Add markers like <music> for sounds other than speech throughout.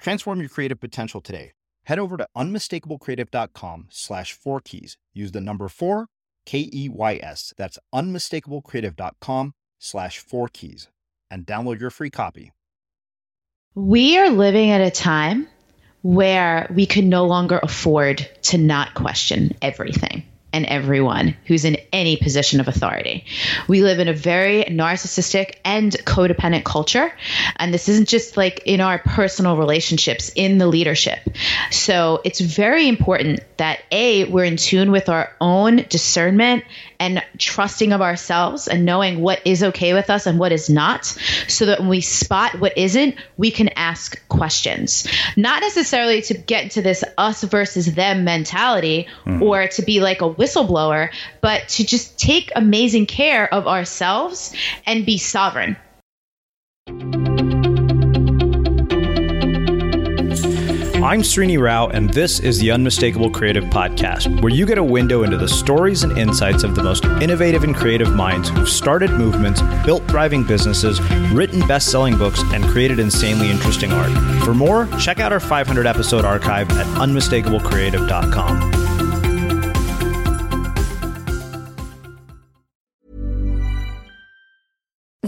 Transform your creative potential today. Head over to unmistakablecreative.com slash four keys. Use the number four, K E Y S. That's unmistakablecreative.com slash four keys and download your free copy. We are living at a time where we can no longer afford to not question everything and everyone who's in any position of authority. We live in a very narcissistic and codependent culture. And this isn't just like in our personal relationships, in the leadership. So it's very important that A, we're in tune with our own discernment and trusting of ourselves and knowing what is okay with us and what is not, so that when we spot what isn't, we can ask questions. Not necessarily to get into this us versus them mentality mm. or to be like a whistleblower, but to just take amazing care of ourselves and be sovereign. I'm Srini Rao, and this is the Unmistakable Creative Podcast, where you get a window into the stories and insights of the most innovative and creative minds who've started movements, built thriving businesses, written best selling books, and created insanely interesting art. For more, check out our 500 episode archive at unmistakablecreative.com.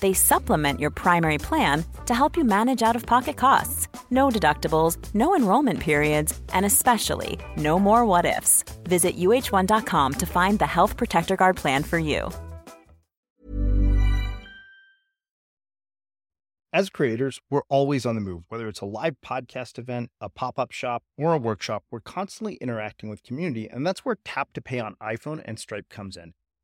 they supplement your primary plan to help you manage out of pocket costs. No deductibles, no enrollment periods, and especially no more what ifs. Visit uh1.com to find the Health Protector Guard plan for you. As creators, we're always on the move. Whether it's a live podcast event, a pop up shop, or a workshop, we're constantly interacting with community, and that's where Tap to Pay on iPhone and Stripe comes in.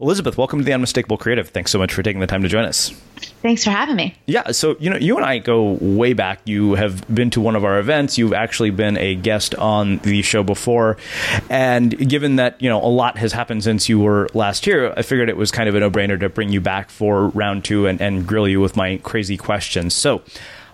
Elizabeth, welcome to the Unmistakable Creative. Thanks so much for taking the time to join us. Thanks for having me. Yeah, so you know, you and I go way back. You have been to one of our events. You've actually been a guest on the show before, and given that you know a lot has happened since you were last here, I figured it was kind of a no-brainer to bring you back for round two and, and grill you with my crazy questions. So.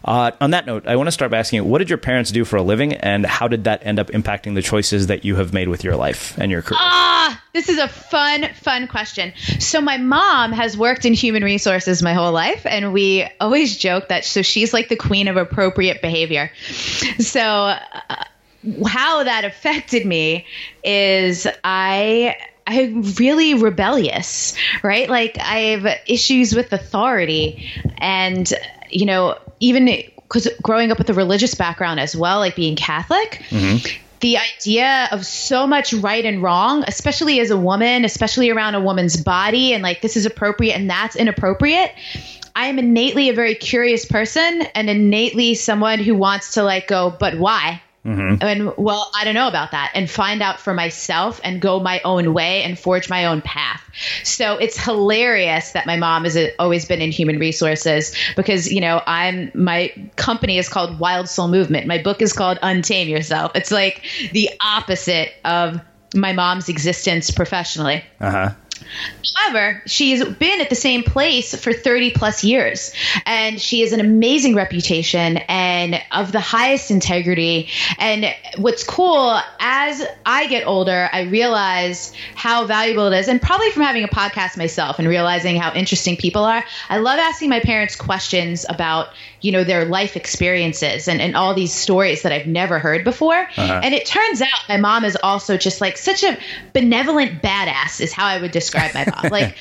Uh, on that note, I want to start by asking you, what did your parents do for a living, and how did that end up impacting the choices that you have made with your life and your career? Ah, this is a fun, fun question. So my mom has worked in human resources my whole life, and we always joke that so she's like the queen of appropriate behavior. So. Uh, how that affected me is I I'm really rebellious, right? Like I have issues with authority and you know, even because growing up with a religious background as well, like being Catholic, mm-hmm. the idea of so much right and wrong, especially as a woman, especially around a woman's body, and like this is appropriate and that's inappropriate. I am innately a very curious person and innately someone who wants to like go, but why? Mm-hmm. And well, I don't know about that and find out for myself and go my own way and forge my own path. So it's hilarious that my mom has always been in human resources because, you know, I'm my company is called Wild Soul Movement. My book is called Untame Yourself. It's like the opposite of my mom's existence professionally. Uh-huh. However, she's been at the same place for 30 plus years and she has an amazing reputation and of the highest integrity. And what's cool, as I get older, I realize how valuable it is. And probably from having a podcast myself and realizing how interesting people are, I love asking my parents questions about, you know, their life experiences and, and all these stories that I've never heard before. Uh-huh. And it turns out my mom is also just like such a benevolent badass, is how I would describe my mom. like,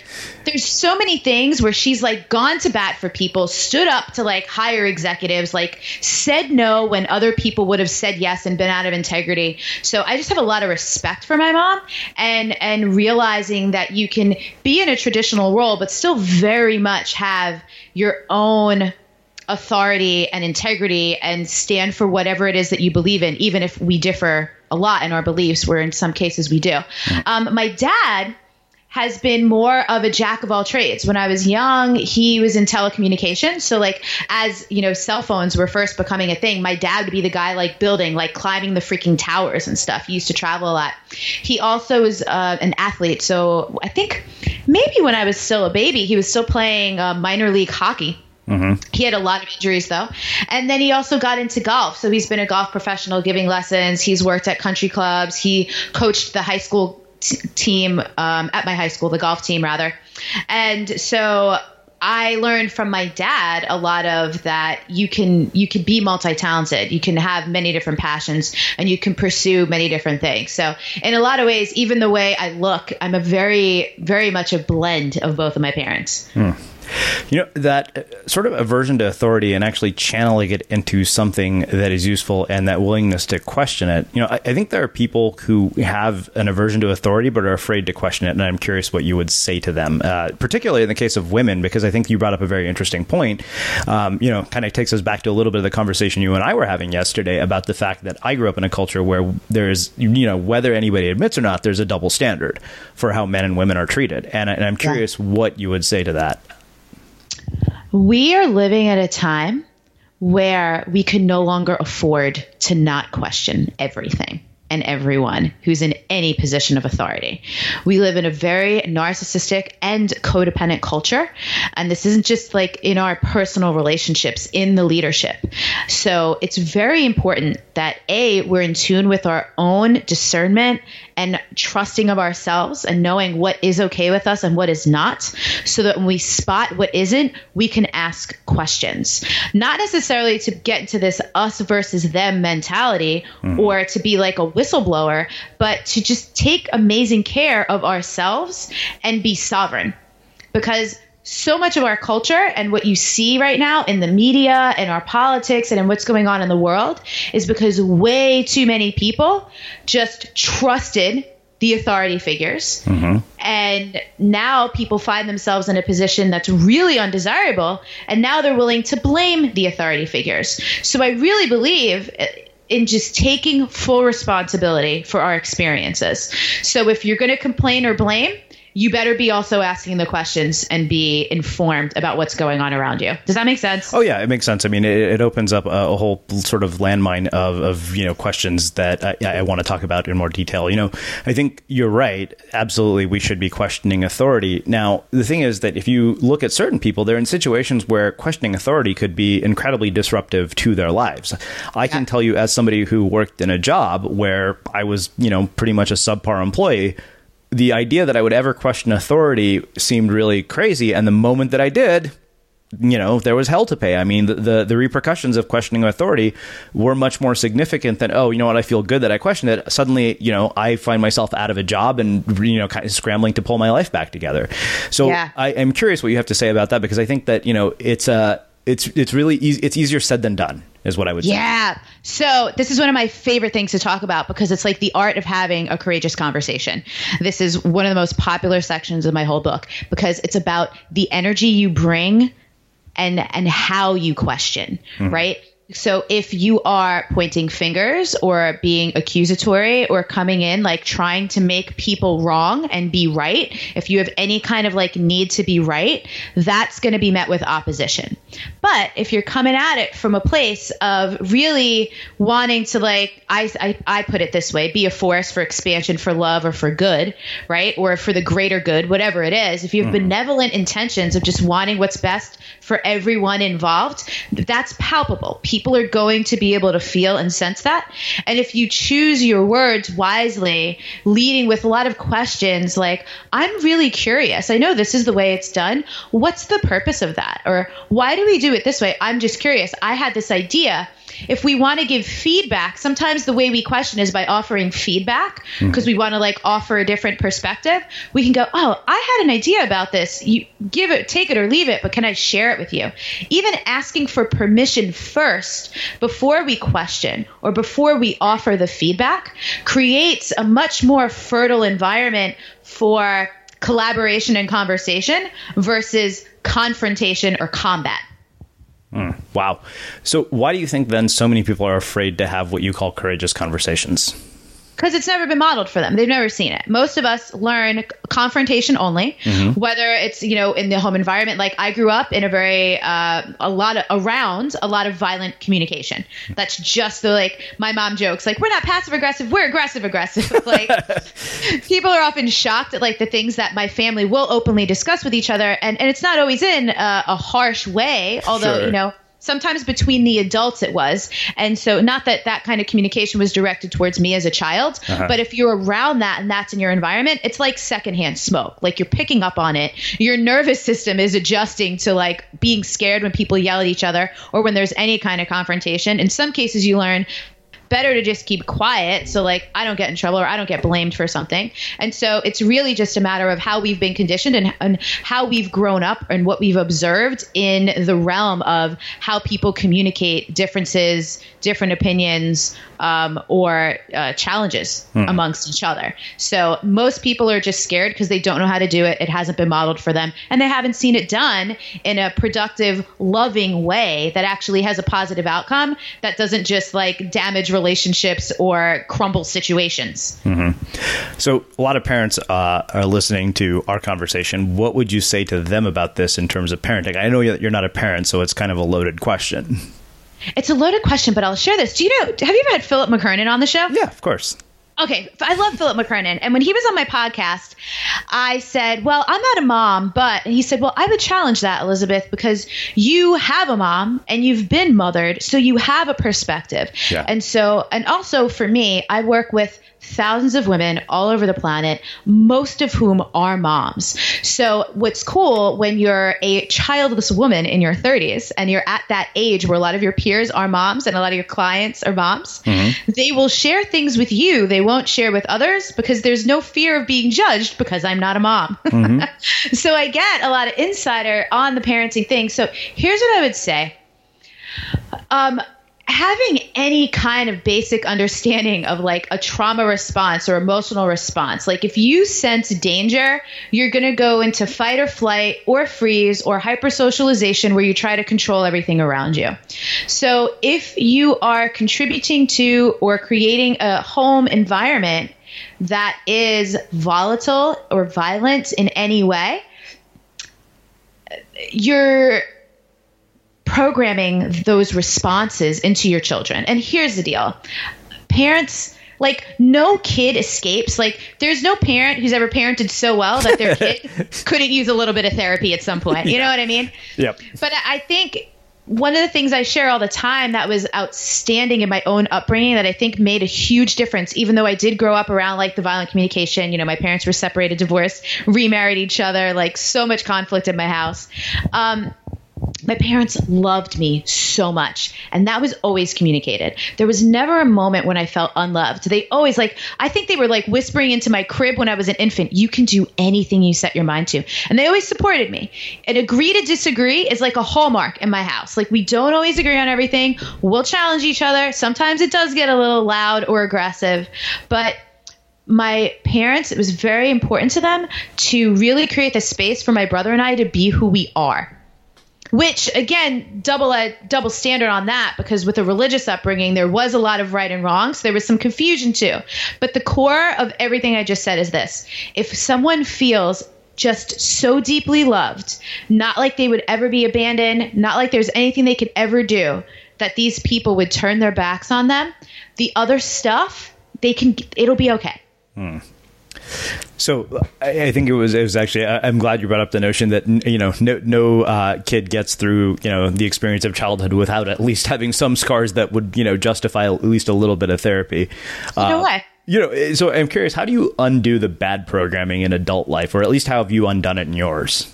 there's so many things where she's like gone to bat for people, stood up to like higher executives, like said no when other people would have said yes and been out of integrity. So I just have a lot of respect for my mom and and realizing that you can be in a traditional role but still very much have your own authority and integrity and stand for whatever it is that you believe in, even if we differ a lot in our beliefs, where in some cases we do. Um, my dad has been more of a jack of all trades. When I was young, he was in telecommunications. So like as, you know, cell phones were first becoming a thing, my dad would be the guy like building, like climbing the freaking towers and stuff. He used to travel a lot. He also was uh, an athlete. So I think maybe when I was still a baby, he was still playing uh, minor league hockey. Mm-hmm. He had a lot of injuries though. And then he also got into golf. So he's been a golf professional giving lessons. He's worked at country clubs. He coached the high school t- team um, at my high school, the golf team rather. And so I learned from my dad a lot of that you can you can be multi-talented. You can have many different passions and you can pursue many different things. So in a lot of ways, even the way I look, I'm a very very much a blend of both of my parents. Hmm. You know, that uh, sort of aversion to authority and actually channeling it into something that is useful and that willingness to question it. You know, I, I, think there are people who have an aversion to authority but are afraid to question it. And I'm curious what you would say to them, uh, particularly in the case of women, because I think you brought up a very interesting point. Um, you know, kind of takes us back to a little bit of the conversation you and I were having yesterday about the fact that I grew up in a culture where there's, you know, whether anybody admits or not, there's a double standard for how men and women are treated. And, and I'm curious yeah. what you would say to that. We are living at a time where we can no longer afford to not question everything and everyone who's in any position of authority. We live in a very narcissistic and codependent culture. And this isn't just like in our personal relationships, in the leadership. So it's very important that A, we're in tune with our own discernment and trusting of ourselves and knowing what is okay with us and what is not, so that when we spot what isn't, we can ask questions. Not necessarily to get into this us versus them mentality mm. or to be like a whistleblower, but to just take amazing care of ourselves and be sovereign. Because so much of our culture and what you see right now in the media and our politics and in what's going on in the world is because way too many people just trusted the authority figures. Mm-hmm. And now people find themselves in a position that's really undesirable. And now they're willing to blame the authority figures. So I really believe in just taking full responsibility for our experiences. So if you're going to complain or blame, you better be also asking the questions and be informed about what's going on around you. Does that make sense? Oh yeah, it makes sense. I mean, it, it opens up a, a, whole sort of landmine of, of you know questions that I, I want to talk about in more detail. You know, I think you're right. Absolutely, we should be questioning authority. Now, the thing is that if you look at certain people, they're in situations where questioning authority could be incredibly disruptive to their lives. I yeah. can tell you, as somebody who worked in a job where I was, you know, pretty much a subpar employee the idea that I would ever question authority seemed really crazy. And the moment that I did, you know, there was hell to pay. I mean, the, the, the repercussions of questioning authority were much more significant than, oh, you know what, I feel good that I questioned it. Suddenly, you know, I find myself out of a job and, you know, kind of scrambling to pull my life back together. So yeah. I am curious what you have to say about that because I think that, you know, it's a, uh, it's it's really easy, it's easier said than done is what I would say. Yeah. So this is one of my favorite things to talk about because it's like the art of having a courageous conversation. This is one of the most popular sections of my whole book because it's about the energy you bring and and how you question, mm-hmm. right? So if you are pointing fingers or being accusatory or coming in like trying to make people wrong and be right, if you have any kind of like need to be right, that's going to be met with opposition. But if you're coming at it from a place of really wanting to like I, I I put it this way, be a force for expansion for love or for good, right? Or for the greater good, whatever it is. If you have mm. benevolent intentions of just wanting what's best for everyone involved, that's palpable. People are going to be able to feel and sense that. And if you choose your words wisely, leading with a lot of questions like, I'm really curious. I know this is the way it's done. What's the purpose of that? Or why do we do it this way? I'm just curious. I had this idea if we want to give feedback, sometimes the way we question is by offering feedback because mm-hmm. we want to like offer a different perspective. We can go, "Oh, I had an idea about this. You give it, take it or leave it, but can I share it with you?" Even asking for permission first before we question or before we offer the feedback creates a much more fertile environment for collaboration and conversation versus confrontation or combat. Mm, wow. So, why do you think then so many people are afraid to have what you call courageous conversations? Because it's never been modeled for them. They've never seen it. Most of us learn confrontation only, mm-hmm. whether it's you know in the home environment. Like I grew up in a very uh, a lot of around a lot of violent communication. That's just the like my mom jokes like we're not passive aggressive, we're aggressive aggressive. <laughs> like people are often shocked at like the things that my family will openly discuss with each other, and and it's not always in a, a harsh way. Although sure. you know sometimes between the adults it was. And so not that that kind of communication was directed towards me as a child uh-huh. but if you're around that and that's in your environment it's like secondhand smoke. Like you're picking up on it. Your nervous system is adjusting to like being scared when people yell at each other or when there's any kind of confrontation. In some cases you learn better to just keep quiet so like I don't get in trouble or I don't get blamed for something. And so it's really just a matter of how we've been conditioned and, and how we've grown up and what we've observed in the realm of how people communicate differences, different opinions, um, or uh, challenges hmm. amongst each other. So most people are just scared because they don't know how to do it. It hasn't been modeled for them, and they haven't seen it done in a productive, loving way that actually has a positive outcome that doesn't just like damage relationships or crumble situations. Mm-hmm. So a lot of parents uh, are listening to our conversation. What would you say to them about this in terms of parenting? I know that you're not a parent, so it's kind of a loaded question. It's a loaded question, but I'll share this. Do you know? Have you ever had Philip McKernan on the show? Yeah, of course. okay, I love Philip McKernan. And when he was on my podcast, I said, Well, I'm not a mom, but and he said, Well, I would challenge that, Elizabeth, because you have a mom and you've been mothered, so you have a perspective. Yeah. And so, and also for me, I work with thousands of women all over the planet, most of whom are moms. So, what's cool when you're a childless woman in your 30s and you're at that age where a lot of your peers are moms and a lot of your clients are moms, they will share things with you they won't share with others because there's no fear of being judged because I'm not a mom. <laughs> so, I get a lot of insider on the parenting thing. So, here's what I would say. Um, having any kind of basic understanding of like a trauma response or emotional response. Like if you sense danger, you're going to go into fight or flight or freeze or hypersocialization where you try to control everything around you. So if you are contributing to or creating a home environment that is volatile or violent in any way, you're programming those responses into your children. And here's the deal parents, like, no kid escapes. Like, there's no parent who's ever parented so well that their kid <laughs> couldn't use a little bit of therapy at some point. You know what I mean? <laughs> Yep. But I think one of the things I share all the time that was outstanding in my own upbringing that I think made a huge difference, even though I did grow up around like the violent communication, you know, my parents were separated, divorced, remarried each other, like so much conflict in my house. Um, my parents loved me so much and that was always communicated. There was never a moment when i felt unloved. They always like i think they were like whispering into my crib when i was an infant you can do anything you set your mind to. And they always supported me. And agree to disagree is like a hallmark in my house. Like we don't always agree on everything. We'll challenge each other. Sometimes it does get a little loud or aggressive but my parents, it was very important to them to really create the space for my brother and I to be who we are which again double a double standard on that because with a religious upbringing there was a lot of right and wrong so there was some confusion too. But the core of everything i just said is this. If someone feels just so deeply loved not like they would ever be abandoned not like there's anything they could ever do that these people would turn their backs on them the other stuff they can it'll be okay hmm. So I, I think it was it was actually I'm glad you brought up the notion that you know no no uh, kid gets through you know the experience of childhood without at least having some scars that would you know justify at least a little bit of therapy. Uh, no way You know, so I'm curious, how do you undo the bad programming in adult life, or at least how have you undone it in yours?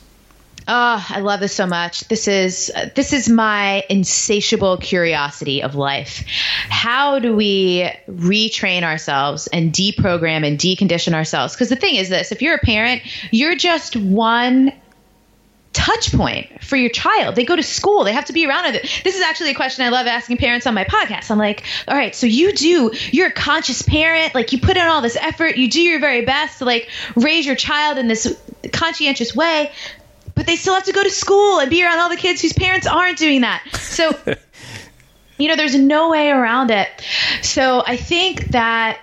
Oh, I love this so much. This is uh, this is my insatiable curiosity of life. How do we retrain ourselves and deprogram and decondition ourselves? Because the thing is this, if you're a parent, you're just one touch point for your child. They go to school. They have to be around it. This is actually a question I love asking parents on my podcast. I'm like, all right, so you do, you're a conscious parent. Like you put in all this effort. You do your very best to like raise your child in this conscientious way but they still have to go to school and be around all the kids whose parents aren't doing that. So, <laughs> you know, there's no way around it. So I think that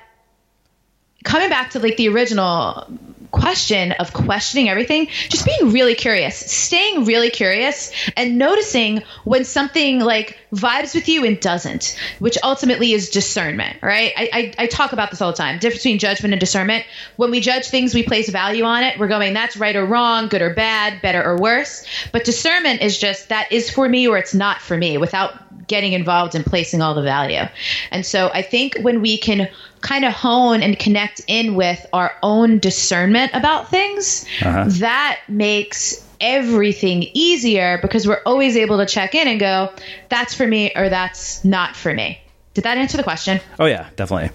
coming back to like the original question of questioning everything, just being really curious, staying really curious and noticing when something like vibes with you and doesn't, which ultimately is discernment, right? I, I, I talk about this all the time. Difference between judgment and discernment. When we judge things, we place value on it. We're going, that's right or wrong, good or bad, better or worse. But discernment is just that is for me or it's not for me without getting involved in placing all the value. And so I think when we can kind of hone and connect in with our own discernment about things, that makes everything easier because we're always able to check in and go, that's for me or that's not for me. Did that answer the question? Oh yeah, definitely.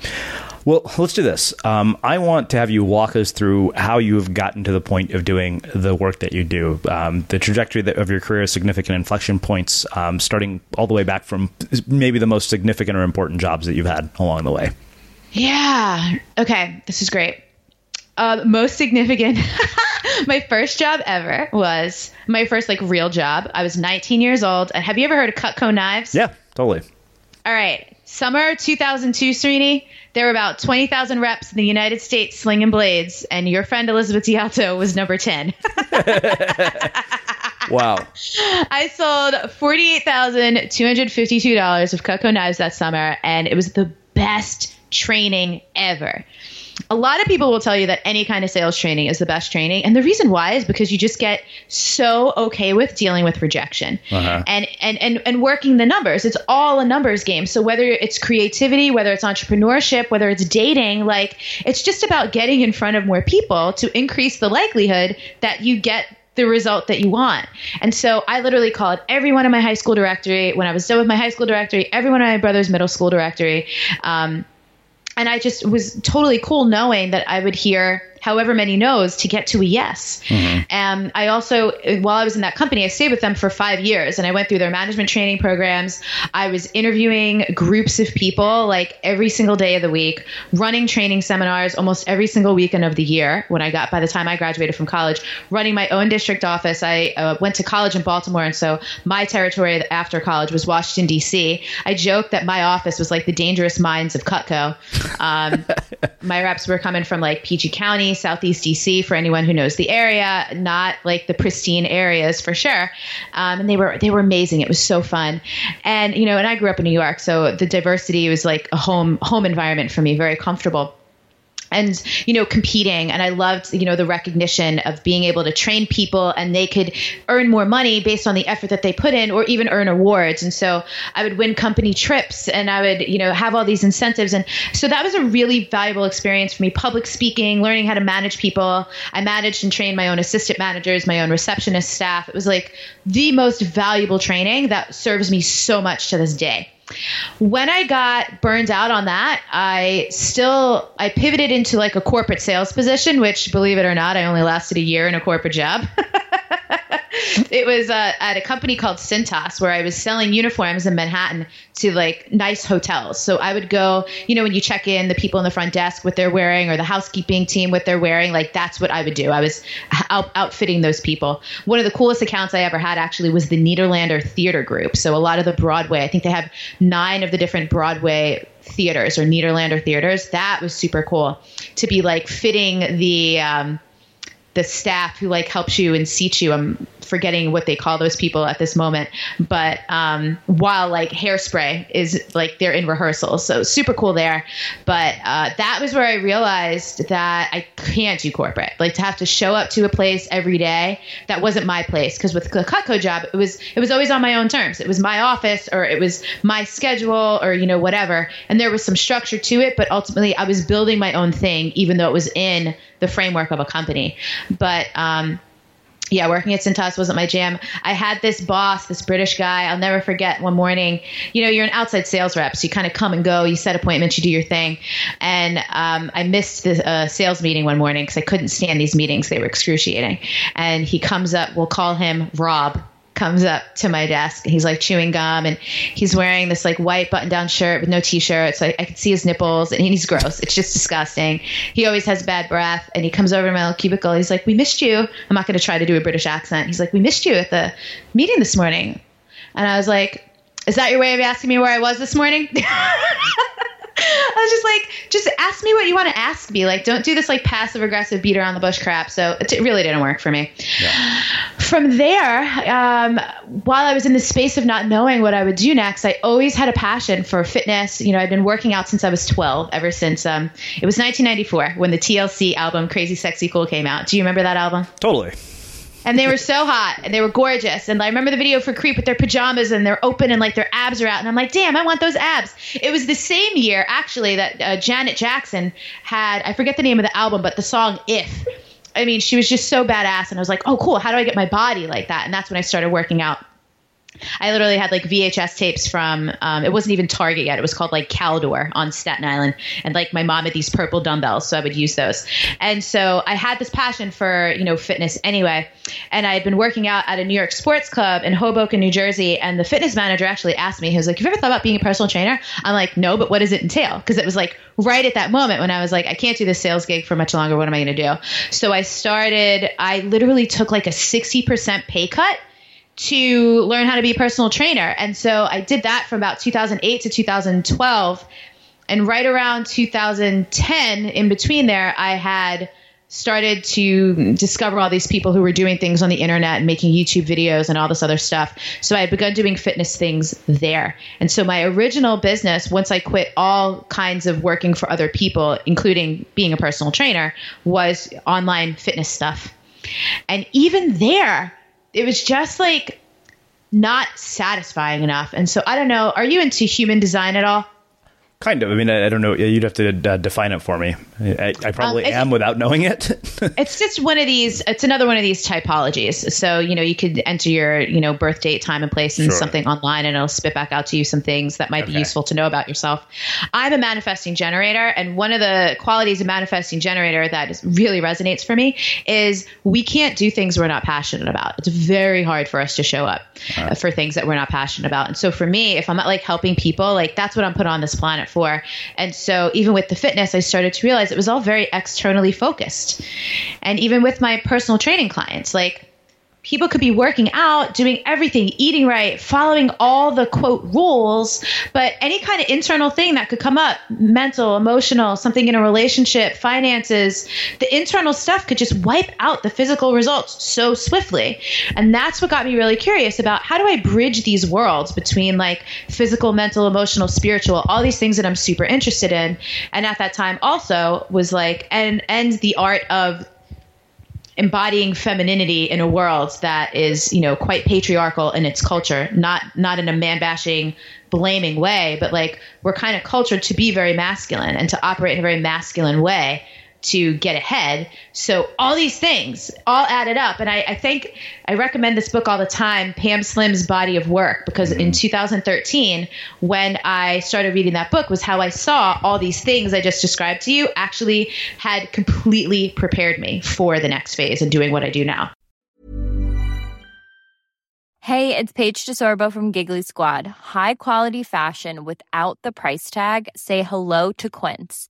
Well, let's do this. Um, I want to have you walk us through how you have gotten to the point of doing the work that you do, um, the trajectory of your career, significant inflection points, um, starting all the way back from maybe the most significant or important jobs that you've had along the way. Yeah. Okay. This is great. Uh, most significant. <laughs> my first job ever was my first like real job. I was 19 years old. And have you ever heard of Cutco knives? Yeah, totally. All right. Summer 2002, Srini, there were about 20,000 reps in the United States slinging blades, and your friend Elizabeth DiAlto was number 10. <laughs> Wow. I sold $48,252 of Cutco knives that summer, and it was the best training ever a lot of people will tell you that any kind of sales training is the best training and the reason why is because you just get so okay with dealing with rejection uh-huh. and, and and and working the numbers it's all a numbers game so whether it's creativity whether it's entrepreneurship whether it's dating like it's just about getting in front of more people to increase the likelihood that you get the result that you want. And so I literally called everyone in my high school directory. When I was done with my high school directory, everyone in my brother's middle school directory. Um, and I just was totally cool knowing that I would hear however many no's to get to a yes. Mm-hmm. And I also, while I was in that company, I stayed with them for five years and I went through their management training programs. I was interviewing groups of people like every single day of the week, running training seminars almost every single weekend of the year when I got, by the time I graduated from college, running my own district office. I uh, went to college in Baltimore. And so my territory after college was Washington, D.C. I joked that my office was like the dangerous minds of Cutco. Um, <laughs> my reps were coming from like PG County, Southeast DC, for anyone who knows the area, not like the pristine areas for sure. Um, and they were they were amazing. It was so fun, and you know, and I grew up in New York, so the diversity was like a home home environment for me, very comfortable and you know competing. And i loved you know the recognition of being able to train people and they could earn more money based on the effort that they put in or even earn awards. And so i would win company trips and i would you know have all these incentives. And so that was a really valuable experience for me public speaking learning how to manage people. I managed and trained my own assistant managers my own receptionist staff. It was like the most valuable training that serves me so much to this day when I got burned out on that, I still I pivoted into like a corporate sales position, which believe it or not, I only lasted a year in a corporate job. <laughs> it was uh, at a company called Cintas where I was selling uniforms in Manhattan to like nice hotels. So I would go, you know, when you check in, the people in the front desk what they're wearing or the housekeeping team what they're wearing, like that's what I would do. I was out- outfitting those people. One of the coolest accounts I ever had actually was the Nederlander Theater Group. So a lot of the Broadway, I think they have nine of the different Broadway theaters or Nederlander theaters. That was super cool to be like fitting the um, the staff who like helps you and seats you. I'm forgetting what they call those people at this moment, but um, while like hairspray is like they're in rehearsal, so super cool there. But uh, that was where I realized that I can't do corporate. Like to have to show up to a place every day that wasn't my place because with the Cutco job, it was it was always on my own terms. It was my office or it was my schedule or you know whatever, and there was some structure to it. But ultimately, I was building my own thing, even though it was in the framework of a company. But um, yeah, working at Cintas wasn't my jam. I had this boss, this British guy. I'll never forget one morning. You know, you're an outside sales rep, so you kind of come and go. You set appointments, you do your thing. And um, I missed the uh, sales meeting one morning because I couldn't stand these meetings. They were excruciating. And he comes up. We'll call him Rob comes up to my desk. He's like chewing gum and he's wearing this like white button down shirt with no t shirt. So I, I can see his nipples and he's gross. It's just disgusting. He always has bad breath and he comes over to my little cubicle. He's like, We missed you. I'm not going to try to do a British accent. He's like, We missed you at the meeting this morning. And I was like, Is that your way of asking me where I was this morning? <laughs> I was just like, just ask me what you want to ask me. Like, don't do this like passive aggressive beat around the bush crap. So it really didn't work for me. Yeah. From there, um, while I was in the space of not knowing what I would do next, I always had a passion for fitness. You know, I'd been working out since I was 12, ever since um, it was 1994 when the TLC album Crazy Sexy Cool came out. Do you remember that album? Totally and they were so hot and they were gorgeous. And I remember the video for Creep with their pajamas and they're open and like their abs are out. And I'm like, damn, I want those abs. It was the same year actually that uh, Janet Jackson had, I forget the name of the album, but the song If. I mean, she was just so badass. And I was like, oh, cool. How do I get my body like that? And that's when I started working out. I literally had like VHS tapes from um, it wasn't even Target yet. It was called like Caldor on Staten Island, and like my mom had these purple dumbbells, so I would use those. And so I had this passion for you know fitness anyway, and I had been working out at a New York sports club in Hoboken, New Jersey, and the fitness manager actually asked me, he was like, "Have you ever thought about being a personal trainer?" I'm like, "No, but what does it entail?" Because it was like right at that moment when I was like, "I can't do this sales gig for much longer. What am I going to do?" So I started. I literally took like a sixty percent pay cut to learn how to be a personal trainer. And so I did that from about 2008 to 2012. And right around 2010, in between there, I had started to discover all these people who were doing things on the internet and making YouTube videos and all this other stuff. So I had begun doing fitness things there. And so my original business, once I quit all kinds of working for other people, including being a personal trainer, was online fitness stuff. And even there, it was just like not satisfying enough. And so I don't know, are you into human design at all? Kind of. I mean, I, I don't know. You'd have to uh, define it for me. I, I probably Um, am without knowing it. <laughs> it's just one of these it's another one of these typologies. So you know you could enter your you know birth date time and place and Sure. something online and it'll spit back out to you some things that might be useful to know about yourself. I'm a manifesting generator and one of the qualities of manifesting generator that is, really resonates for me is we can't do things we're not passionate about. It's very hard for us to show up uh, for things that we're not passionate about. And so for me if i'm not like helping people like that's what i'm put on this planet for. And so even with the fitness i started to realize it was all very externally focused. And even with my personal training clients, like people could be working out, doing everything, eating right, following all the quote rules, but any kind of internal thing that could come up mental, emotional, something in a relationship, finances the internal stuff could just wipe out the physical results so swiftly. And that's what got me really curious about how do I bridge these worlds between like physical, mental, emotional, spiritual, all these things that I'm super interested in. And at that time also was like, and, and the art of embodying femininity in a world that is you know quite patriarchal in its culture. Not not in a man bashing blaming way but like we're kind of cultured to be very masculine and to operate in a very masculine way to get ahead so all these things all added up and I, I think i recommend this book all the time pam slim's body of work because in mm-hmm. 2013 when i started reading that book was how i saw all these things i just described to you actually had completely prepared me for the next phase and doing what i do now Hey, it's Paige DeSorbo from Giggly Squad. High quality fashion without the price tag. Say hello to Quince.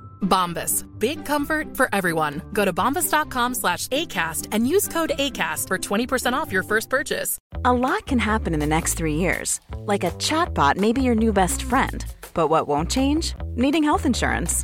Bombas. Big comfort for everyone. Go to bombas.com slash ACAST and use code ACAST for 20% off your first purchase. A lot can happen in the next three years. Like a chatbot may be your new best friend. But what won't change? Needing health insurance.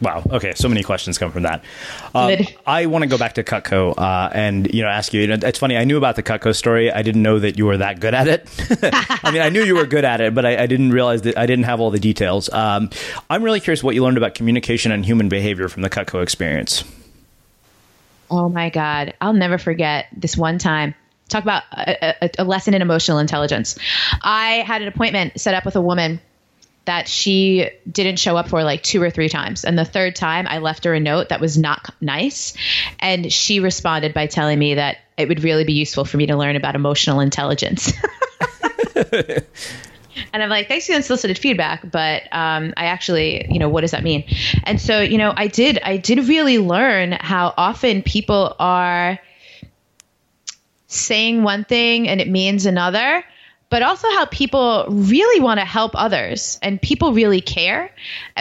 Wow. Okay. So many questions come from that. Um, I want to go back to Cutco uh, and you know ask you. you know, it's funny. I knew about the Cutco story. I didn't know that you were that good at it. <laughs> I mean, I knew you were good at it, but I, I didn't realize that I didn't have all the details. Um, I'm really curious what you learned about communication and human behavior from the Cutco experience. Oh my God. I'll never forget this one time. Talk about a, a, a lesson in emotional intelligence. I had an appointment set up with a woman that she didn't show up for like two or three times. And the third time, I left her a note that was not nice. And she responded by telling me that it would really be useful for me to learn about emotional intelligence. <laughs> And I'm like, thanks for the unsolicited feedback, but um, I actually, you know, what does that mean? And so, you know, I did, I did really learn how often people are saying one thing and it means another, but also how people really want to help others and people really care,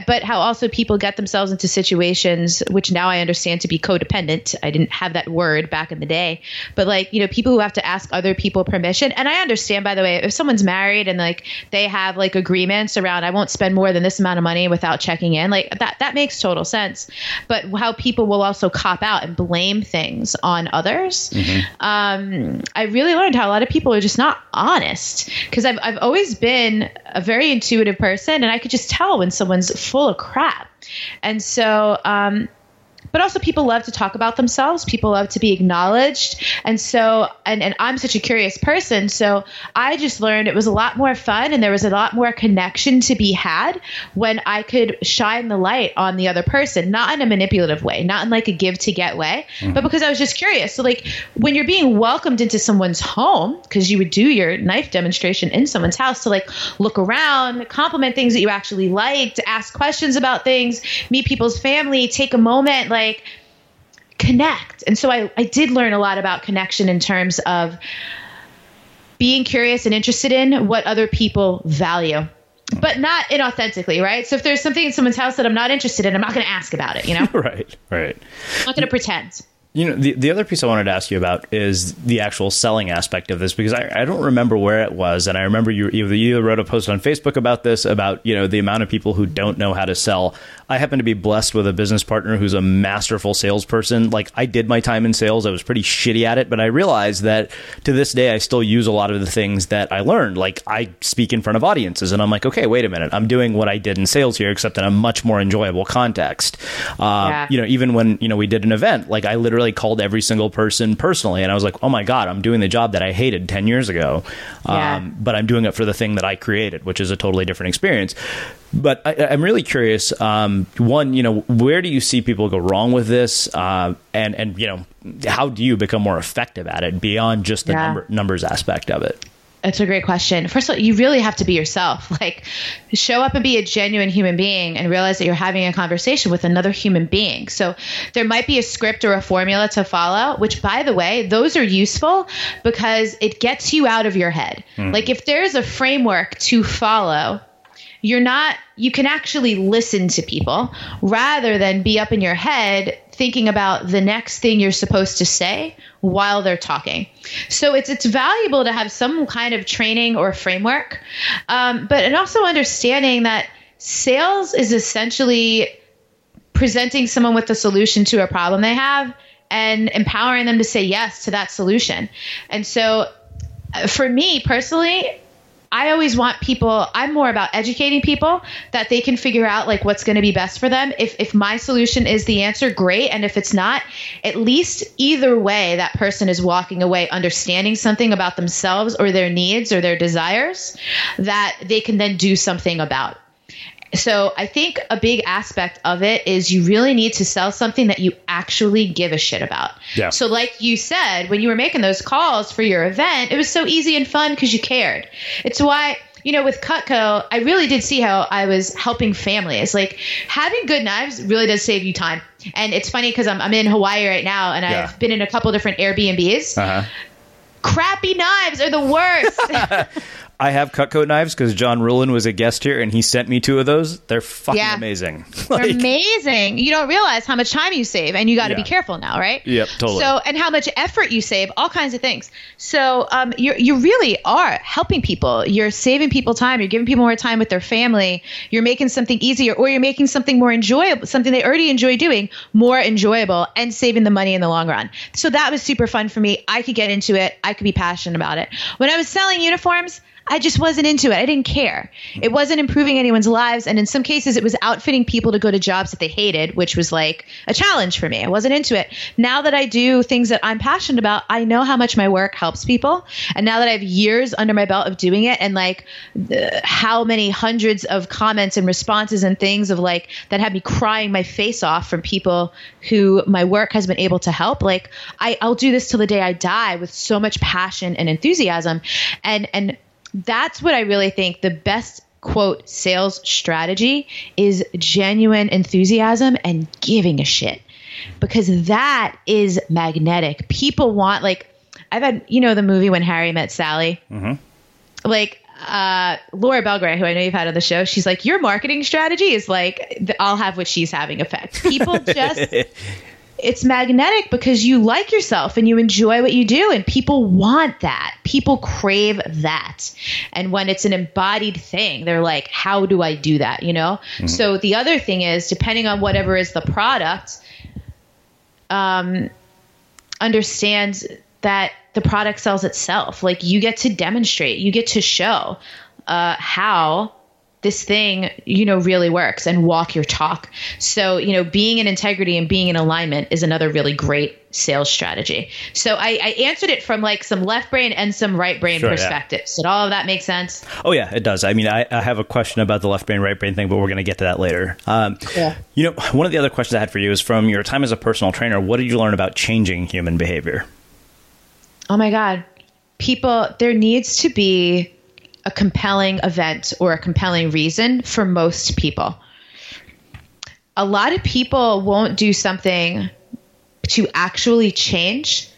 but how also people get themselves into situations which now I understand to be codependent. I didn't have that word back in the day, but like, you know, people who have to ask other people permission. And I understand, by the way, if someone's married and like they have like agreements around, I won't spend more than this amount of money without checking in, like that, that makes total sense. But how people will also cop out and blame things on others. Mm-hmm. Um, I really learned how a lot of people are just not honest because I've, I've always been a very intuitive person and I could just tell when someone's full of crap. And so, um, but also people love to talk about themselves. People love to be acknowledged. And so and, and i'm such a curious person. So i just learned it was a lot more fun and there was a lot more connection to be had when i could shine the light on the other person not in a manipulative way not in like a give to get way mm-hmm. but because i was just curious. So like when you're being welcomed into someone's home because you would do your knife demonstration in someone's house to like look around compliment things that you actually liked ask questions about things meet people's family take a moment like like connect. And so I, I did learn a lot about connection in terms of being curious and interested in what other people value but not inauthentically, right? So if there's something in someone's house that I'm not interested in, I'm not going to ask about it, you know? <laughs> right, right. I'm not going to pretend. You know, the, the other piece I wanted to ask you about is the actual selling aspect of this because I, I don't remember where it was, and I remember you you wrote a post on Facebook about this about you know the amount of people who don't know how to sell. I happen to be blessed with a business partner who's a masterful salesperson. Like I did my time in sales, I was pretty shitty at it, but I realized that to this day I still use a lot of the things that I learned. Like I speak in front of audiences, and I'm like, okay, wait a minute, I'm doing what I did in sales here, except in a much more enjoyable context. Uh, yeah. You know, even when you know we did an event, like I literally called every single person personally, and I was like, oh my god, I'm doing the job that I hated ten years ago, yeah. um, but I'm doing it for the thing that I created, which is a totally different experience. But I, am really curious. Um, one, you know, where do you see people go wrong with this, uh, and and you know, how do you become more effective at it beyond just the yeah. number, numbers aspect of it? That's a great question. First of all, you really have to be yourself. <laughs> Like, show up and be a genuine human being and realize that you're having a conversation with another human being. So, there might be a script or a formula to follow, which, by the way, those are useful because it gets you out of your head. Mm. Like, if there's a framework to follow, you're not you can actually listen to people rather than be up in your head thinking about the next thing you're supposed to say while they're talking. So it's it's valuable to have some kind of training or framework, um, but and also understanding that sales is essentially presenting someone with a solution to a problem they have and empowering them to say yes to that solution. And so uh, for me personally, I always want people, I'm more about educating people that they can figure out like what's going to be best for them. If, if my solution is the answer, great. And if it's not, at least either way, that person is walking away understanding something about themselves or their needs or their desires that they can then do something about. So I think a big aspect of it is you really need to sell something that you actually give a shit about. Yeah. So like you said, when you were making those calls for your event, it was so easy and fun because you cared. It's why you know, with Cutco, I really did see how I was helping families. Like having good knives really does save you time. And it's funny because I'm, I'm in Hawaii right now and Yeah. I've been in a couple different Airbnbs. Uh-huh. Crappy knives are the worst. <laughs> I have Cutco knives because John Ruhlin was a guest here and he sent me two of those. They're fucking Yeah. amazing. <laughs> They're amazing. You don't realize how much time you save, and you got to Yeah. be careful now, right? Yep, totally. So, and how much effort you save, all kinds of things. So, um, you you really are helping people. You're saving people time. You're giving people more time with their family. You're making something easier, or you're making something more enjoyable, something they already enjoy doing, more enjoyable, and saving the money in the long run. So that was super fun for me. I could get into it. I could be passionate about it. When I was selling uniforms. I just wasn't into it. I didn't care. It wasn't improving anyone's lives. And in some cases, it was outfitting people to go to jobs that they hated, which was like a challenge for me. I wasn't into it. Now that I do things that I'm passionate about, I know how much my work helps people. And now that I have years under my belt of doing it and like how many hundreds of comments and responses and things of like that have me crying my face off from people who my work has been able to help, like I, I'll do this till the day I die with so much passion and enthusiasm. And, and, that's what I really think the best quote sales strategy is genuine enthusiasm and giving a shit because that is magnetic. People want like I've had you know the movie when Harry met Sally Mm-hmm. like uh, Laura Belgray, who I know you've had on the show, she's like, your marketing strategy is like, the, I'll have what she's having effect. People <laughs> just, it's magnetic because you like yourself and you enjoy what you do, and people want that. People crave that. And when it's an embodied thing, they're like, how do I do that? You know? Mhm. So the other thing is, depending on whatever is the product, um, understands that the product sells itself. Like you get to demonstrate, you get to show uh, how this thing, you know, really works and walk your talk. So, you know, being in integrity and being in alignment is another really great sales strategy. So I, I answered it from like some left brain and some right brain Sure, yeah. perspectives. Did all of that make sense? Oh yeah, it does. I mean, I, I have a question about the left brain, right brain thing, but we're going to get to that later. Um, Yeah. You know, one of the other questions I had for you is from your time as a personal trainer. What did you learn about changing human behavior? Oh my God. People, there needs to be a compelling event or a compelling reason for most people. A lot of people won't do something to actually change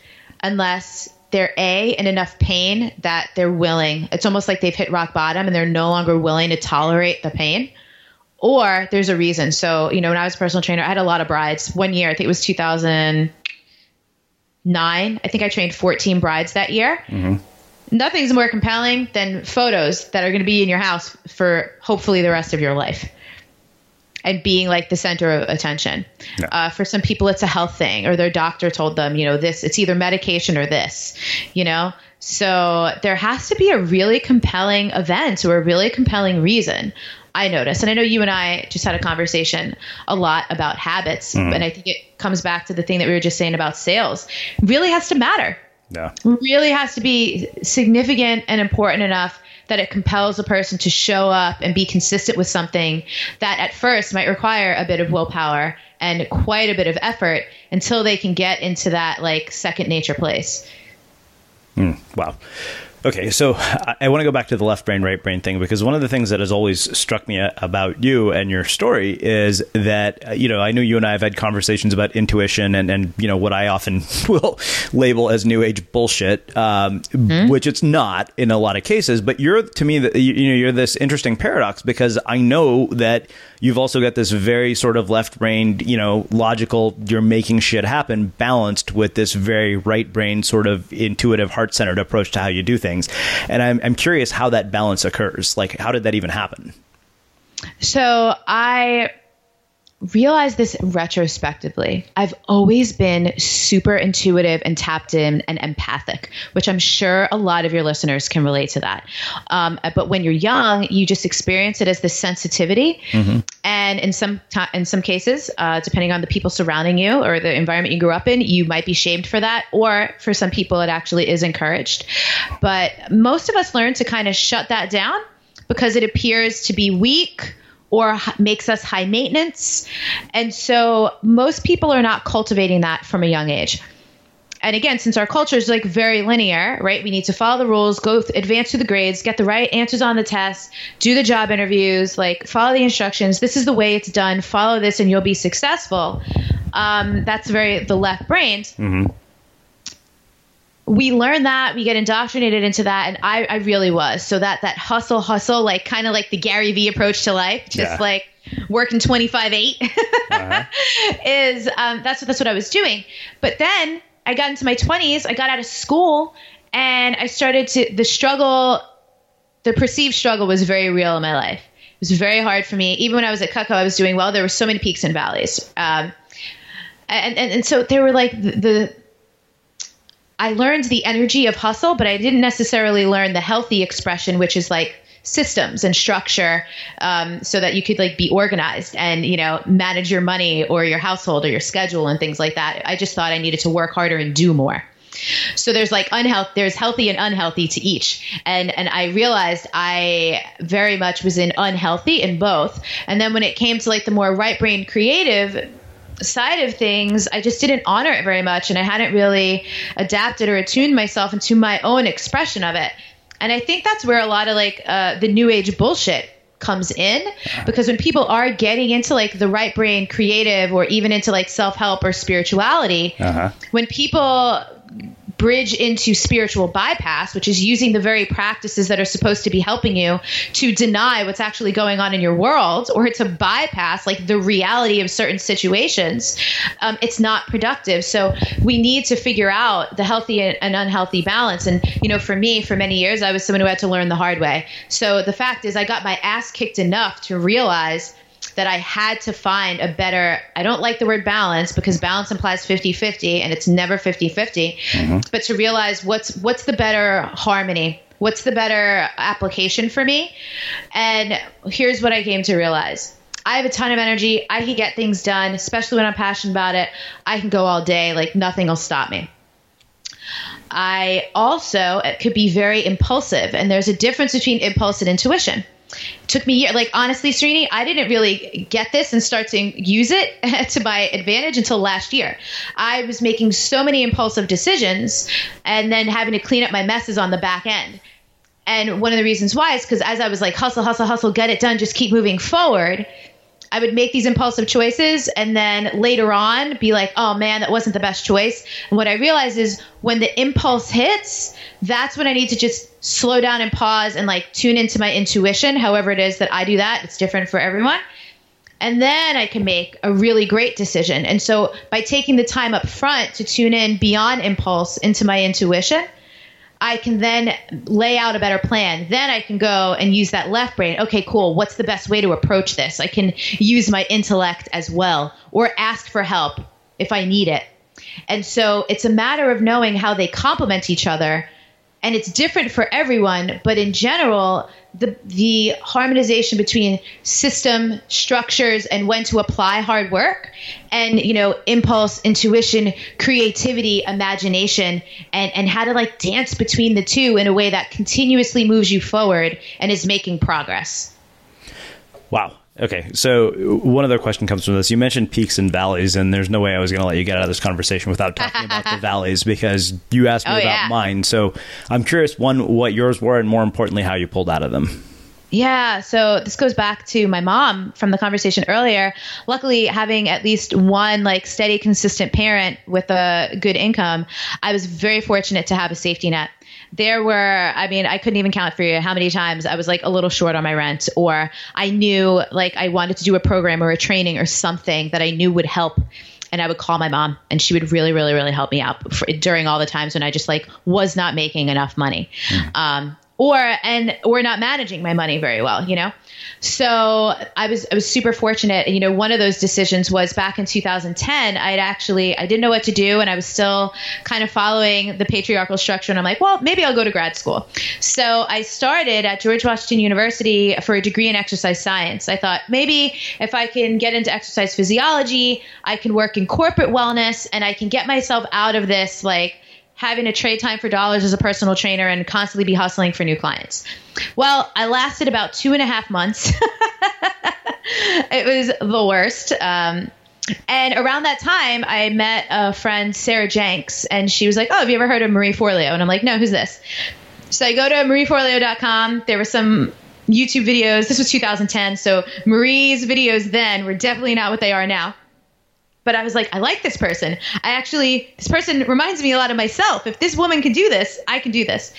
unless they're A, in enough pain that they're willing. It's almost like they've hit rock bottom and they're no longer willing to tolerate the pain. Or there's a reason. So, you know, when I was a personal trainer, I had a lot of brides. One year, I think it was 2009. I think I trained 14 brides that year Mm-hmm. Nothing's more compelling than photos that are going to be in your house for hopefully the rest of your life and being like the center of attention. Uh, for some people, it's a health thing, or their doctor told them, you know, this, it's either medication or this, you know? So there has to be a really compelling event or a really compelling reason. I notice, and I know you and I just had a conversation a lot about habits, Mhm. and I think it comes back to the thing that we were just saying about sales. Really has to matter Yeah. really has to be significant and important enough that it compels a person to show up and be consistent with something that at first might require a bit of willpower and quite a bit of effort until they can get into that like second nature place. Hmm, wow. Okay, so I, I want to go back to the left brain, right brain thing because one of the things that has always struck me a- about you and your story is that, uh, you know, I know you and I have had conversations about intuition and, and you know, what I often <laughs> will label as new age bullshit, um, which it's not in a lot of cases. But you're, to me, the, you, you know, you're this interesting paradox because I know that you've also got this very sort of left brained, you know, logical, you're making shit happen balanced with this very right brain sort of intuitive, heart centered approach to how you do things. And I'm, I'm curious how that balance occurs. Like, how did that even happen? So I realized this retrospectively. I've always been super intuitive and tapped in and empathic, which I'm sure a lot of your listeners can relate to that. Um, but when you're young, you just experience it as this sensitivity. And in some ti in some cases, uh, depending on the people surrounding you or the environment you grew up in, you might be shamed for that, or for some people, it actually is encouraged. But most of us learn to kind of shut that down because it appears to be weak or makes us high maintenance. And so most people are not cultivating that from a young age. and again, since our culture is like very linear, right? We need to follow the rules, go advance through the grades, get the right answers on the test, do the job interviews, like follow the instructions. This is the way it's done. Follow this, and you'll be successful. Um, that's very the left brained. Mm-hmm. We learn that we get indoctrinated into that, and I, I really was. So that that hustle, hustle, like kind of like the Gary Vee approach to life, just Yeah. like working 25 8 <laughs> is um, that's what that's what I was doing. But then I got into my 20s, I got out of school, and I started to the struggle, the perceived struggle was very real in my life. It was very hard for me. Even when I was at Cutco, I was doing well. There were so many peaks and valleys, um, and, and and so there were like the, the I learned the energy of hustle, but I didn't necessarily learn the healthy expression, which is like systems and structure, um, so that you could like be organized and you know manage your money or your household or your schedule and things like that. I just thought I needed to work harder and do more. So there's like unhealthy, there's healthy and unhealthy to each, and and I realized I very much was in unhealthy in both. And then when it came to like the more right brain creative side of things, I just didn't honor it very much, and I hadn't really adapted or attuned myself into my own expression of it. And I think that's where a lot of like uh, the new age bullshit comes in because when people are getting into like the right brain creative or even into like self help or spirituality, Uh-huh. when people bridge into spiritual bypass, which is using the very practices that are supposed to be helping you to deny what's actually going on in your world or to bypass like the reality of certain situations, um, it's not productive. So we need to figure out the healthy and unhealthy balance. And, you know, for me, for many years, I was someone who had to learn the hard way. So the fact is, I got my ass kicked enough to realize that I had to find a better, I don't like the word balance because balance implies 50 50 and it's never 50 50, mm-hmm. but to realize what's, what's the better harmony. What's the better application for me? And here's what I came to realize. I have a ton of energy. I can get things done, especially when I'm passionate about it. I can go all day, like nothing will stop me. I also could be very impulsive, and there's a difference between impulse and intuition. Took me year, like honestly, Srini, I didn't really get this and start to use it <laughs> to my advantage until last year. I was making so many impulsive decisions, and then having to clean up my messes on the back end. And one of the reasons why is because as I was like hustle, hustle, hustle, get it done, just keep moving forward. I would make these impulsive choices and then later on be like, oh man, that wasn't the best choice. And what I realized is when the impulse hits, that's when I need to just slow down and pause and like tune into my intuition, however it is that I do that. It's different for everyone. And then I can make a really great decision. And so by taking the time up front to tune in beyond impulse into my intuition, I can then lay out a better plan. Then I can go and use that left brain. Okay, cool. What's the best way to approach this? I can use my intellect as well or ask for help if I need it. And so it's a matter of knowing how they complement each other. And it's different for everyone, but in general, the the harmonization between system structures and when to apply hard work and you know impulse intuition creativity imagination and and how to like dance between the two in a way that continuously moves you forward and is making progress Wow. Okay, so one other question comes from this. You mentioned peaks and valleys, and there's no way I was going to let you get out of this conversation without talking about the <laughs> valleys because you asked me Oh, about yeah. mine. So I'm curious, one, what yours were, and more importantly, how you pulled out of them. Yeah, so this goes back to my mom from the conversation earlier. Luckily, having at least one like steady, consistent parent with a good income, I was very fortunate to have a safety net. There were, I mean, I couldn't even count for you how many times I was like a little short on my rent, or I knew like I wanted to do a program or a training or something that I knew would help and I would call my mom and she would really, really, really help me out for, during all the times when I just like was not making enough money. Um, or and we're not managing my money very well, you know. So I was I was super fortunate. You know, one of those decisions was back in 2010. I'd actually I didn't know what to do, and I was still kind of following the patriarchal structure. And I'm like, well, maybe I'll go to grad school. So I started at George Washington University for a degree in exercise science. I thought maybe if I can get into exercise physiology, I can work in corporate wellness, and I can get myself out of this like having to trade time for dollars as a personal trainer and constantly be hustling for new clients. Well, I lasted about two and a half months. <laughs> it was the worst. Um, and around that time, I met a friend, Sarah Jenks, and she was like, Oh, have you ever heard of Marie Forleo? And I'm like, No, who's this? So I go to marieforleo.com. There were some YouTube videos. This was 2010. So Marie's videos then were definitely not what they are now. But I was like, I like this person. I actually, this person reminds me a lot of myself. If this woman can do this, I can do this.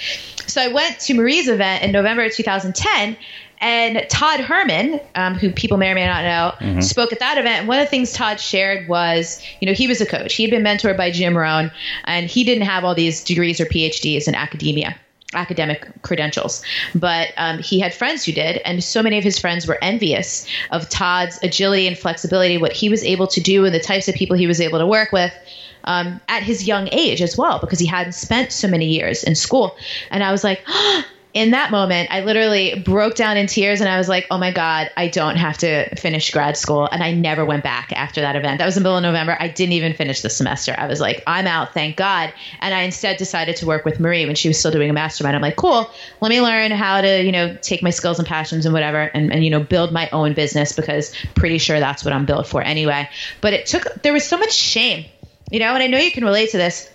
So I went to Marie's event in November of 2010 and Todd Herman, um, who people may or may not know, mm-hmm. spoke at that event. And one of the things Todd shared was, you know, he was a coach. He had been mentored by Jim Rohn, and he didn't have all these degrees or PhDs in academia academic credentials, but um, he had friends who did, and so many of his friends were envious of Todd's agility and flexibility, what he was able to do, and the types of people he was able to work with. Um, at his young age as well, because he hadn't spent so many years in school. And I was like, oh, <gasps> in that moment, I literally broke down in tears and I was like, oh my God, I don't have to finish grad school. And I never went back after that event. That was in the middle of November. I didn't even finish the semester. I was like, I'm out, thank God. And I instead decided to work with Marie when she was still doing a mastermind. I'm like, cool, let me learn how to, you know, take my skills and passions and whatever and, and you know, build my own business because pretty sure that's what I'm built for anyway. But it took, there was so much shame, you know, and I know you can relate to this.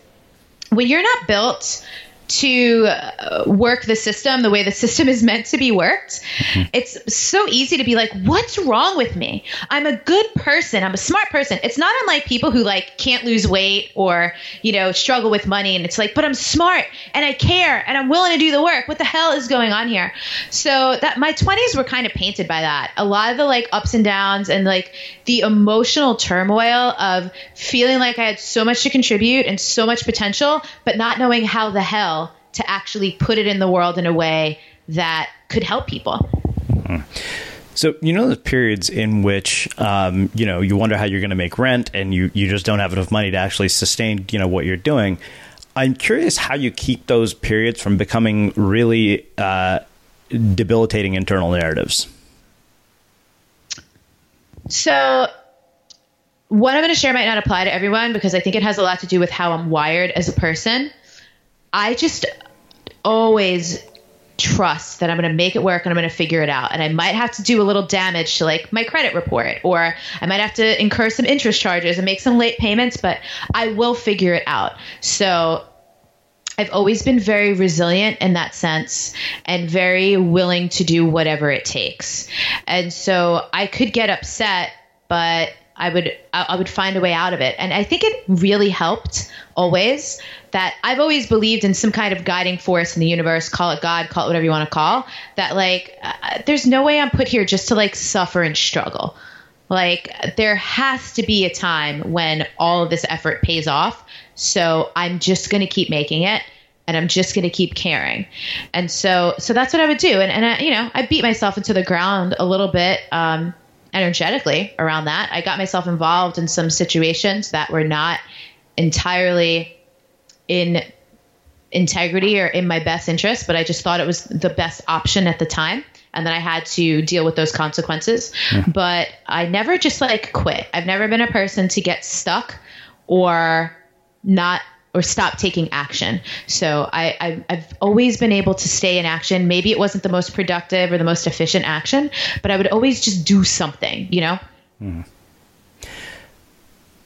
When you're not built to uh, work the system the way the system is meant to be worked. Mm-hmm. It's so easy to be like, what's wrong with me? I'm a good person. I'm a smart person. It's not unlike people who like can't lose weight or, you know, struggle with money. And it's like, but I'm smart and I care and I'm willing to do the work. What the hell is going on here? So that my 20s were kind of painted by that. A lot of the like ups and downs and like the emotional turmoil of feeling like I had so much to contribute and so much potential, but not knowing how the hell to actually put it in the world in a way that could help people. Mm-hmm. So you know the periods in which um, you know you wonder how you're going to make rent and you you just don't have enough money to actually sustain you know what you're doing. I'm curious how you keep those periods from becoming really uh, debilitating internal narratives. So what I'm going to share might not apply to everyone because I think it has a lot to do with how I'm wired as a person. I just always trust that I'm going to make it work and I'm going to figure it out. And I might have to do a little damage to like my credit report or I might have to incur some interest charges and make some late payments, but I will figure it out. So I've always been very resilient in that sense and very willing to do whatever it takes. And so I could get upset, but I would I would find a way out of it. And I think it really helped always that I've always believed in some kind of guiding force in the universe, call it God, call it whatever you want to call, that like uh, there's no way I'm put here just to like suffer and struggle. Like there has to be a time when all of this effort pays off. So I'm just going to keep making it and I'm just going to keep caring. And so so that's what I would do. And and I, you know, I beat myself into the ground a little bit um energetically around that. I got myself involved in some situations that were not entirely in integrity or in my best interest, but I just thought it was the best option at the time. And then I had to deal with those consequences. Yeah. But I never just like quit. I've never been a person to get stuck or not or stop taking action. So I, I, have always been able to stay in action. Maybe it wasn't the most productive or the most efficient action, but I would always just do something, you know? Mm.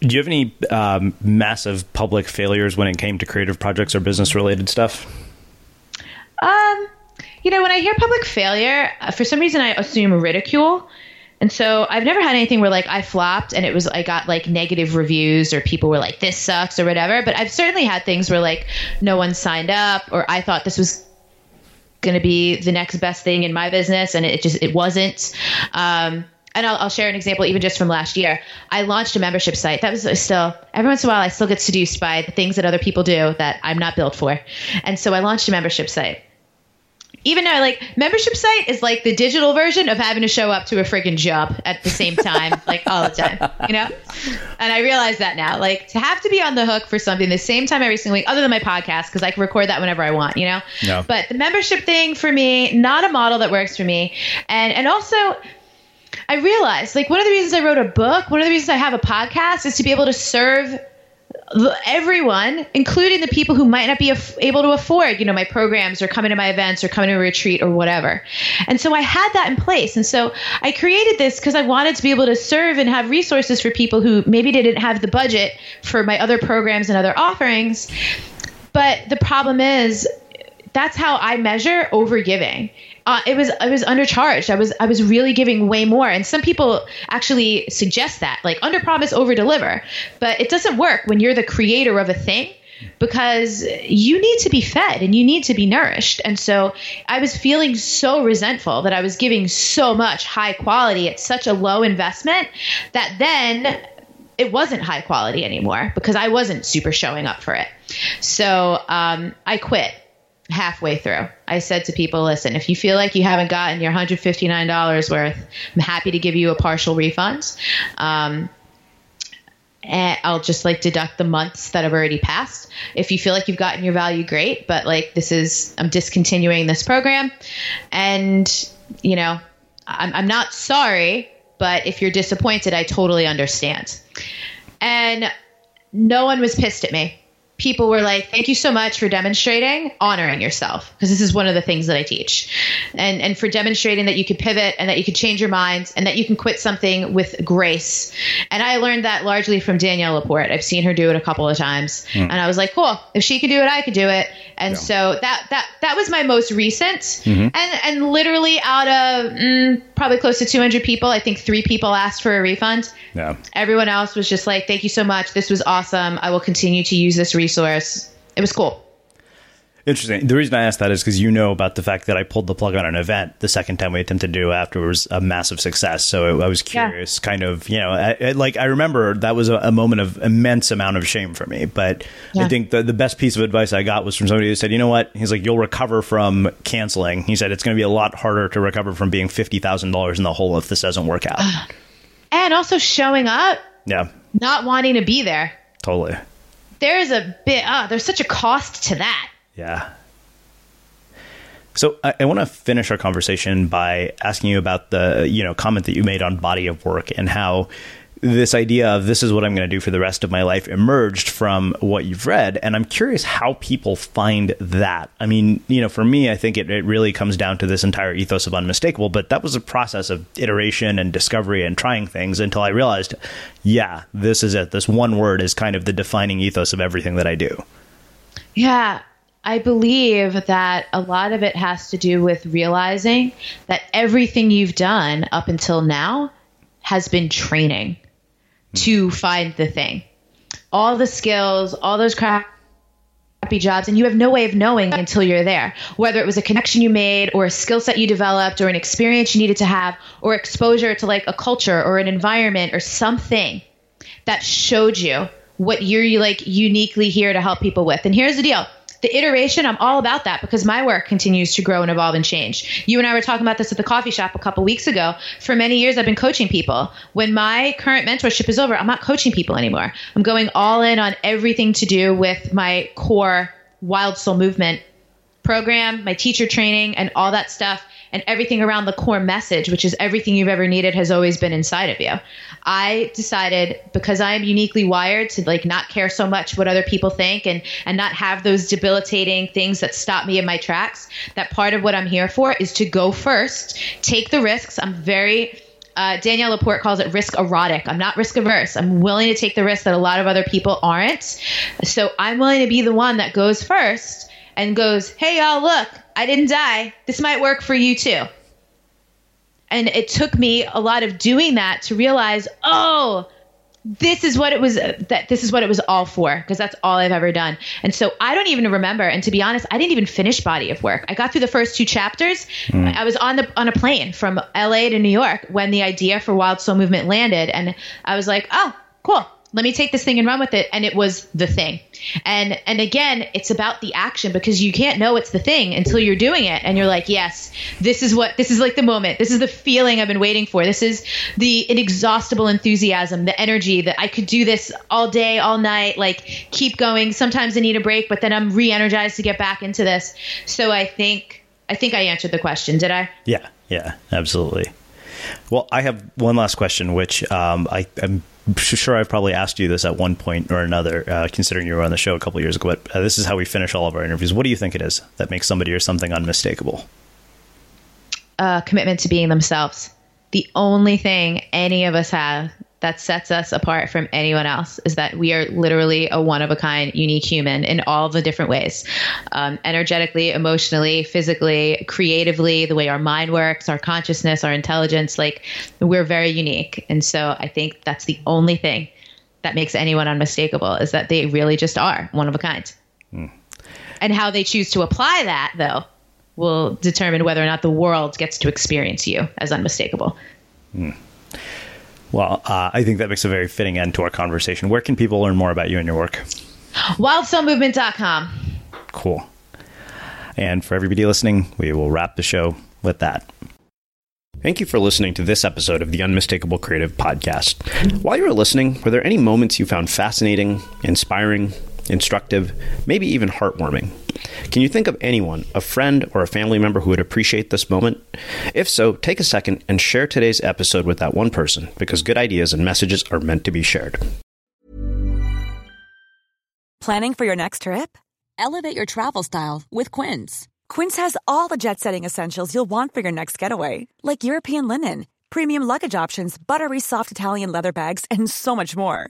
Do you have any um, massive public failures when it came to creative projects or business related stuff? Um, you know, when I hear public failure, uh, for some reason I assume ridicule. And so I've never had anything where like I flopped and it was I got like negative reviews or people were like this sucks or whatever, but I've certainly had things where like no one signed up or I thought this was going to be the next best thing in my business and it just it wasn't. Um, and I'll, I'll, share an example even just from last year. I launched a membership site. That was still every once in a while I still get seduced by the things that other people do that I'm not built for. And so I launched a membership site even though like membership site is like the digital version of having to show up to a freaking job at the same time <laughs> like all the time you know? And i realize that now like to have to be on the hook for something the same time every single week other than my podcast because i can record that whenever i want you know? No. but the membership thing for me not a model that works for me. And and also I realized like one of the reasons I wrote a book, one of the reasons I have a podcast is to be able to serve everyone, including the people who might not be af- able to afford, you know, my programs or coming to my events or coming to a retreat or whatever. And so I had that in place. And so I created this because I wanted to be able to serve and have resources for people who maybe didn't have the budget for my other programs and other offerings. But the problem is, that's how I measure overgiving. Uh, it was I was undercharged. I was I was really giving way more, and some people actually suggest that like under promise over deliver, but it doesn't work when you're the creator of a thing because you need to be fed and you need to be nourished. And so I was feeling so resentful that I was giving so much high quality at such a low investment that then it wasn't high quality anymore because I wasn't super showing up for it. So um, I quit halfway through. I said to people, listen, if you feel like you haven't gotten your $159 worth, I'm happy to give you a partial refund. Um, and I'll just like deduct the months that have already passed. If you feel like you've gotten your value, great. But like this is, I'm discontinuing this program. And, you know, I'm, I'm not sorry, but if you're disappointed, I totally understand. And no one was pissed at me people were like, "Thank you so much for demonstrating honoring yourself," because this is one of the things that I teach, and and for demonstrating that you could pivot and that you could change your mind and that you can quit something with grace. And I learned that largely from Danielle Laporte. I've seen her do it a couple of times, mm. and I was like, "Cool, if she could do it, I could do it." And yeah. so that that that was my most recent, mm-hmm. and and literally out of mm, probably close to 200 people, I think three people asked for a refund. Yeah. Everyone else was just like, "Thank you so much. This was awesome. I will continue to use this resource." It was cool. Interesting. The reason I asked that is because you know about the fact that I pulled the plug on an event the second time we attempted to do it afterwards a massive success. So I was curious, yeah. kind of, you know, I, I, like I remember that was a, a, moment of immense amount of shame for me. But yeah. I think the, the best piece of advice I got was from somebody who said, you know what? He's like, you'll recover from canceling. He said it's going to be a lot harder to recover from being fifty thousand dollars in the hole if this doesn't work out. <sighs> and also showing up. Yeah. Not wanting to be there. Totally. There's a bit. Uh, there's such a cost to that. Yeah. So I, I want to finish our conversation by asking you about the you know comment that you made on body of work and how this idea of this is what I'm going to do for the rest of my life emerged from what you've read. And I'm curious how people find that. I mean, you know, for me, I think it, it really comes down to this entire ethos of unmistakable, but that was a process of iteration and discovery and trying things until I realized, yeah, this is it. This one word is kind of the defining ethos of everything that I do. Yeah. I believe that a lot of it has to do with realizing that everything you've done up until now has been training. To find the thing. All the skills, all those crappy jobs, and you have no way of knowing until you're there. Whether it was a connection you made, or a skill set you developed, or an experience you needed to have, or exposure to like a culture or an environment or something that showed you what you're like uniquely here to help people with. And here's the deal the iteration, I'm all about that because my work continues to grow and evolve and change. You and I were talking about this at the coffee shop a couple weeks ago. For many years, I've been coaching people. When my current mentorship is over, I'm not coaching people anymore. I'm going all in on everything to do with my core wild soul movement program, my teacher training, and all that stuff and everything around the core message, which is everything you've ever needed has always been inside of you. I decided because I am uniquely wired to like not care so much what other people think and and not have those debilitating things that stop me in my tracks, that part of what I'm here for is to go first, take the risks. I'm very uh, Danielle Laporte calls it risk erotic. I'm not risk averse. I'm willing to take the risk that a lot of other people aren't. So I'm willing to be the one that goes first and goes, hey, y'all, look, I didn't die. This might work for you too. And it took me a lot of doing that to realize, oh, this is what it was that this is what it was all for because that's all I've ever done. And so I don't even remember and to be honest, I didn't even finish body of work. I got through the first two chapters. Mm. I was on the on a plane from LA to New York when the idea for Wild Soul Movement landed and I was like, "Oh, cool let me take this thing and run with it. And it was the thing. And and again it's about the action because you can't know it's the thing until you're doing it. And you're like yes this is what this is like the moment. This is the feeling i've been waiting for. This is the inexhaustible enthusiasm the energy that i could do this all day all night like keep going. Sometimes i need a break but then i'm re-energized to get back into this. So i think i think i answered the question. Did i? Yeah. Yeah absolutely. Well i have one last question which um, I, i'm sure I've probably asked you this at one point or another, uh, considering you were on the show a couple years ago. But uh, this is how we finish all of our interviews. What do you think it is that makes somebody or something unmistakable? Uh, commitment to being themselves. The only thing any of us have that sets us apart from anyone else is that we are literally a one of a kind, unique human in all the different ways um, energetically, emotionally, physically, creatively, the way our mind works, our consciousness, our intelligence. Like, we're very unique. And so I think that's the only thing that makes anyone unmistakable is that they really just are one of a kind. Mm. And how they choose to apply that, though, will determine whether or not the world gets to experience you as unmistakable. Mm. Well, uh, I think that makes a very fitting end to our conversation. Where can people learn more about you and your work? WildSoulMovement.com. Cool. And for everybody listening, we will wrap the show with that. Thank you for listening to this episode of the Unmistakable Creative Podcast. While you were listening, were there any moments you found fascinating, inspiring, instructive, maybe even heartwarming? Can you think of anyone, a friend or a family member who would appreciate this moment? If so, take a second and share today's episode with that one person because good ideas and messages are meant to be shared. Planning for your next trip? Elevate your travel style with Quince. Quince has all the jet setting essentials you'll want for your next getaway, like European linen, premium luggage options, buttery soft Italian leather bags, and so much more.